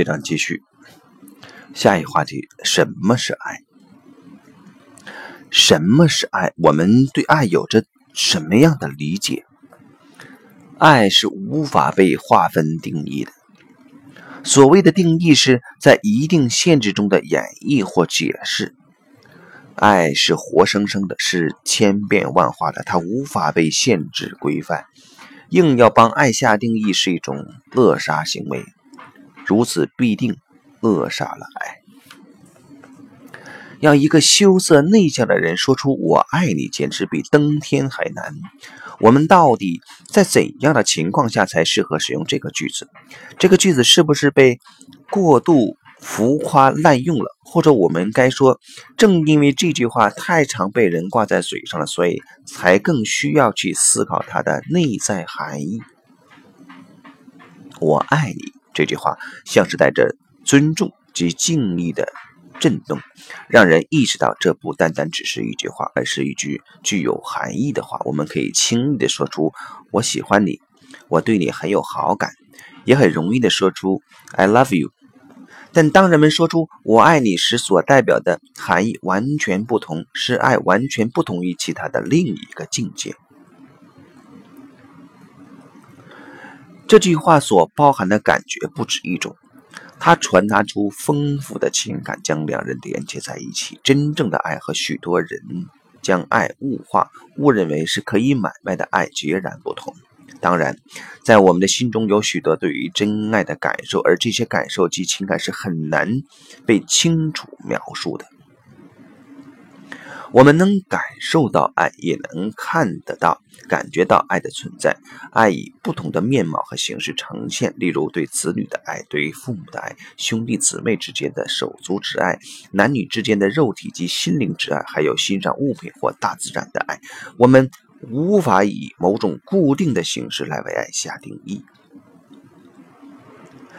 这章继续。下一话题：什么是爱？什么是爱？我们对爱有着什么样的理解？爱是无法被划分定义的。所谓的定义，是在一定限制中的演绎或解释。爱是活生生的，是千变万化的，它无法被限制规范。硬要帮爱下定义，是一种扼杀行为。如此必定扼杀了爱。要一个羞涩内向的人说出“我爱你”，简直比登天还难。我们到底在怎样的情况下才适合使用这个句子？这个句子是不是被过度浮夸滥用了？或者我们该说，正因为这句话太常被人挂在嘴上了，所以才更需要去思考它的内在含义。我爱你这句话，像是带着尊重及敬意的。震动，让人意识到这不单单只是一句话，而是一句具有含义的话。我们可以轻易的说出“我喜欢你”，“我对你很有好感”，也很容易的说出 “I love you”。但当人们说出“我爱你”时，所代表的含义完全不同，是爱完全不同于其他的另一个境界。这句话所包含的感觉不止一种。它传达出丰富的情感，将两人连接在一起。真正的爱和许多人将爱物化、误认为是可以买卖的爱截然不同。当然，在我们的心中有许多对于真爱的感受，而这些感受及情感是很难被清楚描述的。我们能感受到爱，也能看得到、感觉到爱的存在。爱以不同的面貌和形式呈现，例如对子女的爱、对父母的爱、兄弟姊妹之间的手足之爱、男女之间的肉体及心灵之爱，还有欣赏物品或大自然的爱。我们无法以某种固定的形式来为爱下定义，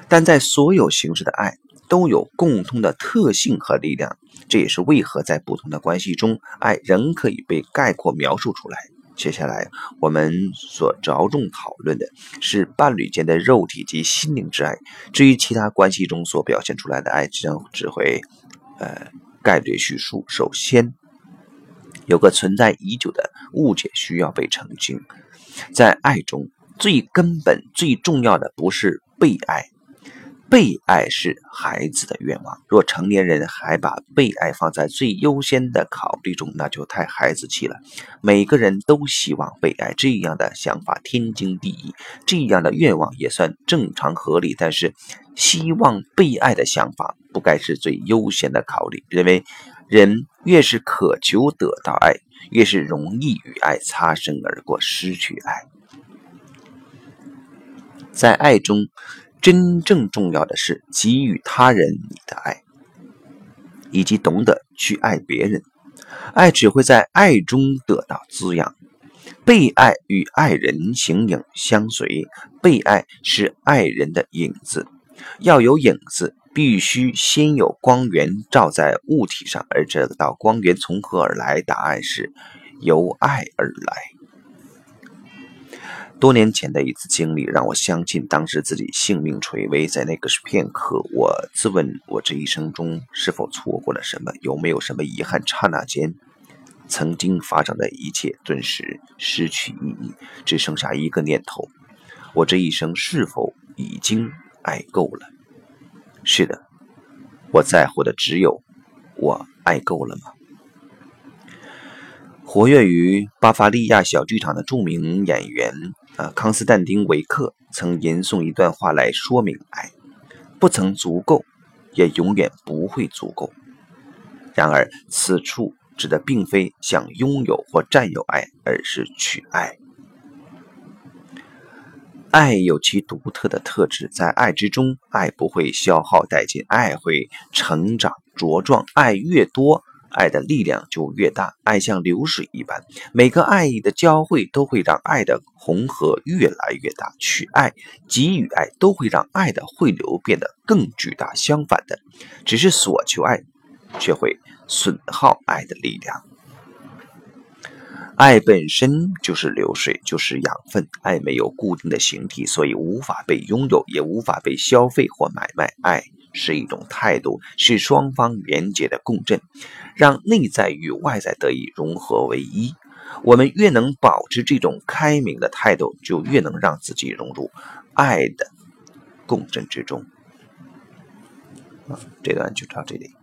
但在所有形式的爱。都有共通的特性和力量，这也是为何在不同的关系中，爱仍可以被概括描述出来。接下来我们所着重讨论的是伴侣间的肉体及心灵之爱。至于其他关系中所表现出来的爱，将只会呃概略叙述。首先，有个存在已久的误解需要被澄清：在爱中最根本、最重要的不是被爱。被爱是孩子的愿望。若成年人还把被爱放在最优先的考虑中，那就太孩子气了。每个人都希望被爱，这样的想法天经地义，这样的愿望也算正常合理。但是，希望被爱的想法不该是最优先的考虑。认为人越是渴求得到爱，越是容易与爱擦身而过，失去爱。在爱中。真正重要的是给予他人你的爱，以及懂得去爱别人。爱只会在爱中得到滋养。被爱与爱人形影相随，被爱是爱人的影子。要有影子，必须先有光源照在物体上，而这道光源从何而来？答案是由爱而来。多年前的一次经历让我相信，当时自己性命垂危。在那个是片刻，我自问：我这一生中是否错过了什么？有没有什么遗憾？刹那间，曾经发生的一切顿时失去意义，只剩下一个念头：我这一生是否已经爱够了？是的，我在乎的只有我爱够了吗？活跃于巴伐利亚小剧场的著名演员。康斯坦丁·维克曾吟诵一段话来说明爱：不曾足够，也永远不会足够。然而，此处指的并非想拥有或占有爱，而是取爱。爱有其独特的特质，在爱之中，爱不会消耗殆尽，爱会成长茁壮，爱越多。爱的力量就越大，爱像流水一般，每个爱意的交汇都会让爱的红河越来越大。取爱、给予爱，都会让爱的汇流变得更巨大。相反的，只是索求爱，却会损耗爱的力量。爱本身就是流水，就是养分。爱没有固定的形体，所以无法被拥有，也无法被消费或买卖。爱是一种态度，是双方连接的共振，让内在与外在得以融合为一。我们越能保持这种开明的态度，就越能让自己融入爱的共振之中。啊，这段就到这里。